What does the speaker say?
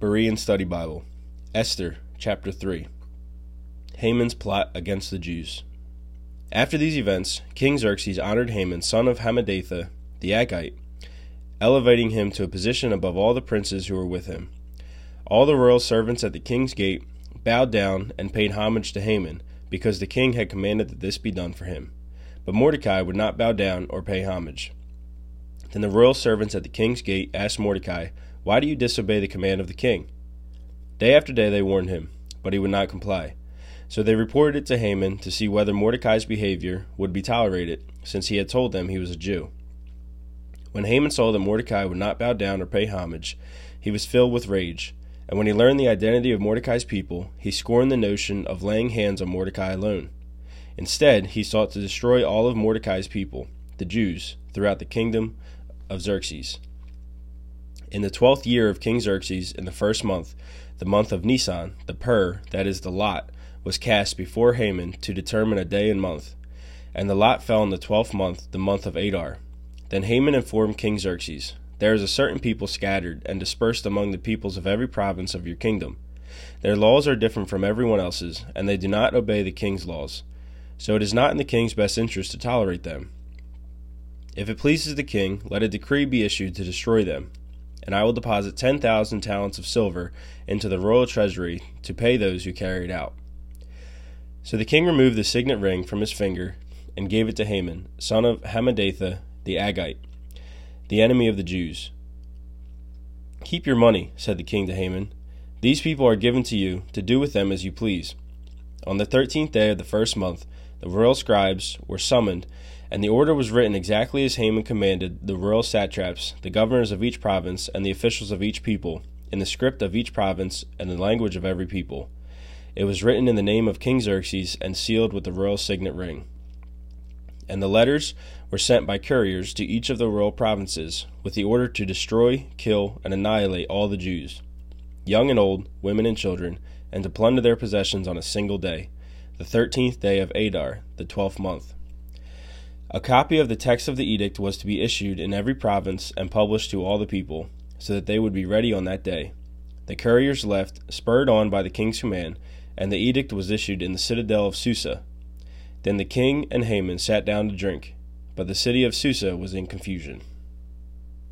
Berean Study Bible, Esther, chapter 3. Haman's plot against the Jews. After these events, King Xerxes honored Haman, son of Hammedatha, the Agagite, elevating him to a position above all the princes who were with him. All the royal servants at the king's gate bowed down and paid homage to Haman, because the king had commanded that this be done for him. But Mordecai would not bow down or pay homage. Then the royal servants at the king's gate asked Mordecai, why do you disobey the command of the king? Day after day they warned him, but he would not comply. So they reported it to Haman to see whether Mordecai's behavior would be tolerated, since he had told them he was a Jew. When Haman saw that Mordecai would not bow down or pay homage, he was filled with rage. And when he learned the identity of Mordecai's people, he scorned the notion of laying hands on Mordecai alone. Instead, he sought to destroy all of Mordecai's people, the Jews, throughout the kingdom of Xerxes. In the twelfth year of King Xerxes, in the first month, the month of Nisan, the pur, that is the lot, was cast before Haman to determine a day and month. And the lot fell in the twelfth month, the month of Adar. Then Haman informed King Xerxes, There is a certain people scattered and dispersed among the peoples of every province of your kingdom. Their laws are different from everyone else's, and they do not obey the king's laws. So it is not in the king's best interest to tolerate them. If it pleases the king, let a decree be issued to destroy them, and I will deposit 10,000 talents of silver into the royal treasury to pay those who carry it out. So the king removed the signet ring from his finger and gave it to Haman, son of Hammedatha the Agagite, the enemy of the Jews. Keep your money, said the king to Haman. These people are given to you to do with them as you please. On the thirteenth day of the first month, the royal scribes were summoned and the order was written exactly as Haman commanded the royal satraps, the governors of each province, and the officials of each people, in the script of each province and the language of every people. It was written in the name of King Xerxes and sealed with the royal signet ring. And the letters were sent by couriers to each of the royal provinces, with the order to destroy, kill, and annihilate all the Jews, young and old, women and children, and to plunder their possessions on a single day, the thirteenth day of Adar, the twelfth month. A copy of the text of the edict was to be issued in every province and published to all the people, so that they would be ready on that day. The couriers left, spurred on by the king's command, and the edict was issued in the citadel of Susa. Then the king and Haman sat down to drink, but the city of Susa was in confusion.